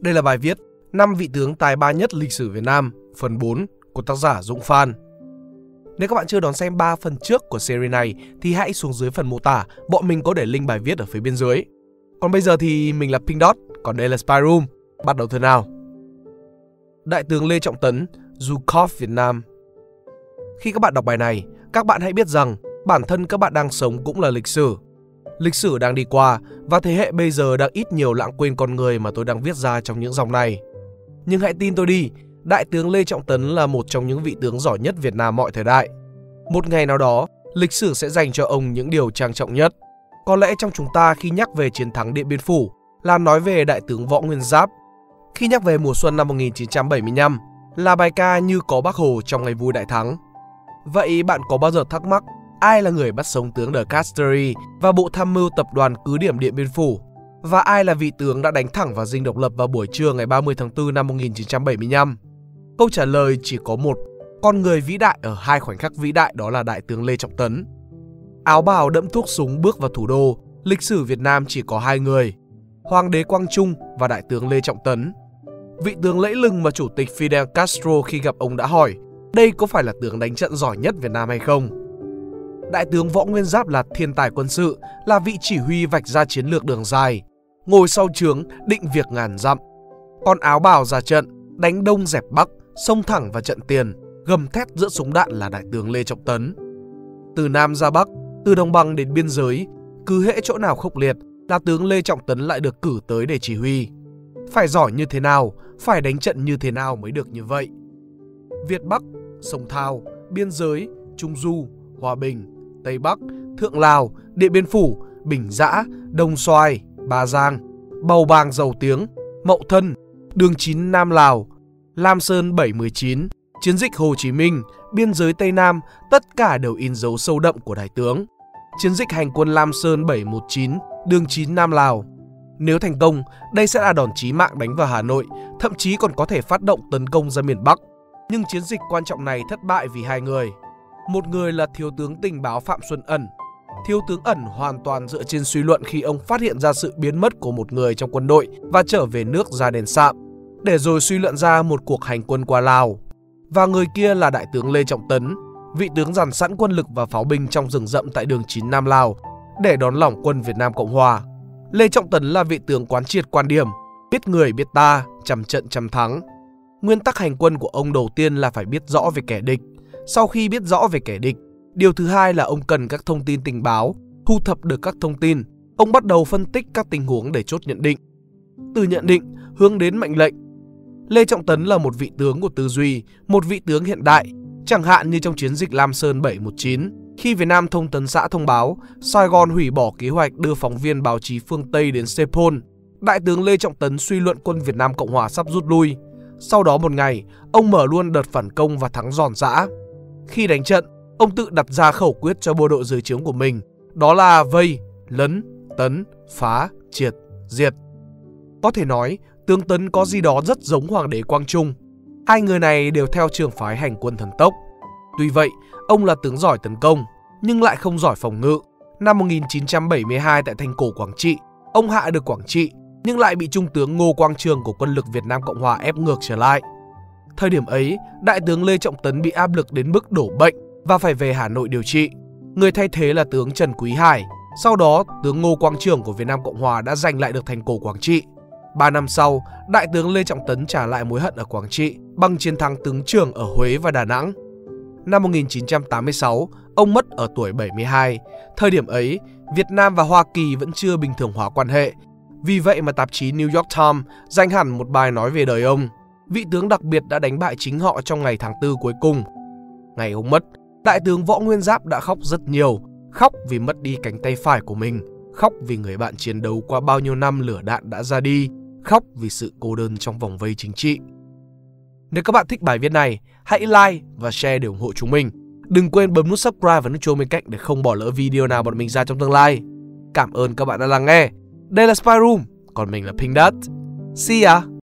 Đây là bài viết 5 vị tướng tài ba nhất lịch sử Việt Nam, phần 4 của tác giả Dũng Phan. Nếu các bạn chưa đón xem 3 phần trước của series này thì hãy xuống dưới phần mô tả, bọn mình có để link bài viết ở phía bên dưới. Còn bây giờ thì mình là Pink Dot, còn đây là Spy Room. Bắt đầu thôi nào. Đại tướng Lê Trọng Tấn, Zhukov Việt Nam Khi các bạn đọc bài này, các bạn hãy biết rằng bản thân các bạn đang sống cũng là lịch sử. Lịch sử đang đi qua và thế hệ bây giờ đang ít nhiều lãng quên con người mà tôi đang viết ra trong những dòng này. Nhưng hãy tin tôi đi, Đại tướng Lê Trọng Tấn là một trong những vị tướng giỏi nhất Việt Nam mọi thời đại. Một ngày nào đó, lịch sử sẽ dành cho ông những điều trang trọng nhất. Có lẽ trong chúng ta khi nhắc về chiến thắng Điện Biên Phủ là nói về Đại tướng Võ Nguyên Giáp. Khi nhắc về mùa xuân năm 1975 là bài ca như có bác Hồ trong ngày vui đại thắng. Vậy bạn có bao giờ thắc mắc ai là người bắt sống tướng De Castery và bộ tham mưu tập đoàn cứ điểm Điện Biên Phủ? Và ai là vị tướng đã đánh thẳng vào dinh độc lập vào buổi trưa ngày 30 tháng 4 năm 1975? Câu trả lời chỉ có một, con người vĩ đại ở hai khoảnh khắc vĩ đại đó là Đại tướng Lê Trọng Tấn. Áo bào đẫm thuốc súng bước vào thủ đô, lịch sử Việt Nam chỉ có hai người, Hoàng đế Quang Trung và Đại tướng Lê Trọng Tấn. Vị tướng lẫy lừng mà Chủ tịch Fidel Castro khi gặp ông đã hỏi, đây có phải là tướng đánh trận giỏi nhất Việt Nam hay không? Đại tướng Võ Nguyên Giáp là thiên tài quân sự, là vị chỉ huy vạch ra chiến lược đường dài, ngồi sau trướng định việc ngàn dặm. Con áo bào ra trận, đánh đông dẹp bắc, xông thẳng vào trận tiền, gầm thét giữa súng đạn là đại tướng Lê Trọng Tấn. Từ Nam ra Bắc, từ đồng bằng đến biên giới, cứ hễ chỗ nào khốc liệt là tướng Lê Trọng Tấn lại được cử tới để chỉ huy. Phải giỏi như thế nào, phải đánh trận như thế nào mới được như vậy. Việt Bắc, Sông Thao, Biên giới, Trung Du, Hòa Bình, Tây Bắc, Thượng Lào, Điện Biên Phủ, Bình Giã, Đông Xoài, Ba Giang, Bầu Bàng Dầu Tiếng, Mậu Thân, Đường 9 Nam Lào, Lam Sơn 719, chiến dịch Hồ Chí Minh, biên giới Tây Nam, tất cả đều in dấu sâu đậm của đại tướng. Chiến dịch hành quân Lam Sơn 719, đường 9 Nam Lào. Nếu thành công, đây sẽ là đòn chí mạng đánh vào Hà Nội, thậm chí còn có thể phát động tấn công ra miền Bắc. Nhưng chiến dịch quan trọng này thất bại vì hai người. Một người là thiếu tướng tình báo Phạm Xuân Ẩn. Thiếu tướng Ẩn hoàn toàn dựa trên suy luận khi ông phát hiện ra sự biến mất của một người trong quân đội và trở về nước ra đền sạm, để rồi suy luận ra một cuộc hành quân qua Lào. Và người kia là Đại tướng Lê Trọng Tấn, vị tướng dàn sẵn quân lực và pháo binh trong rừng rậm tại đường 9 Nam Lào để đón lỏng quân Việt Nam Cộng Hòa. Lê Trọng Tấn là vị tướng quán triệt quan điểm, biết người biết ta, trăm trận trăm thắng. Nguyên tắc hành quân của ông đầu tiên là phải biết rõ về kẻ địch. Sau khi biết rõ về kẻ địch, điều thứ hai là ông cần các thông tin tình báo, thu thập được các thông tin. Ông bắt đầu phân tích các tình huống để chốt nhận định. Từ nhận định hướng đến mệnh lệnh. Lê Trọng Tấn là một vị tướng của tư duy, một vị tướng hiện đại, chẳng hạn như trong chiến dịch Lam Sơn 719, khi Việt Nam Thông tấn xã thông báo Sài Gòn hủy bỏ kế hoạch đưa phóng viên báo chí phương Tây đến Sepol, Đại tướng Lê Trọng Tấn suy luận quân Việt Nam Cộng Hòa sắp rút lui. Sau đó một ngày, ông mở luôn đợt phản công và thắng giòn giã. Khi đánh trận, ông tự đặt ra khẩu quyết cho bộ đội dưới trướng của mình, đó là vây, lấn, tấn, phá, triệt, diệt. Có thể nói, tướng Tấn có gì đó rất giống Hoàng đế Quang Trung. Hai người này đều theo trường phái hành quân thần tốc. Tuy vậy, ông là tướng giỏi tấn công, nhưng lại không giỏi phòng ngự. Năm 1972 tại thành cổ Quảng Trị, ông hạ được Quảng Trị nhưng lại bị trung tướng Ngô Quang Trường của quân lực Việt Nam Cộng Hòa ép ngược trở lại. Thời điểm ấy, đại tướng Lê Trọng Tấn bị áp lực đến mức đổ bệnh và phải về Hà Nội điều trị. Người thay thế là tướng Trần Quý Hải. Sau đó, tướng Ngô Quang Trường của Việt Nam Cộng Hòa đã giành lại được thành cổ Quảng Trị. Ba năm sau, đại tướng Lê Trọng Tấn trả lại mối hận ở Quảng Trị bằng chiến thắng tướng Trường ở Huế và Đà Nẵng. Năm 1986, ông mất ở tuổi 72. Thời điểm ấy, Việt Nam và Hoa Kỳ vẫn chưa bình thường hóa quan hệ. Vì vậy mà tạp chí New York Times dành hẳn một bài nói về đời ông. Vị tướng đặc biệt đã đánh bại chính họ trong ngày tháng tư cuối cùng. Ngày ông mất, đại tướng Võ Nguyên Giáp đã khóc rất nhiều. Khóc vì mất đi cánh tay phải của mình, khóc vì người bạn chiến đấu qua bao nhiêu năm lửa đạn đã ra đi, khóc vì sự cô đơn trong vòng vây chính trị. Nếu các bạn thích bài viết này, hãy like và share để ủng hộ chúng mình. Đừng quên bấm nút subscribe và nút chuông bên cạnh để không bỏ lỡ video nào bọn mình ra trong tương lai. Cảm ơn các bạn đã lắng nghe. Đây là Spy Room, còn mình là Pink Dot. See ya!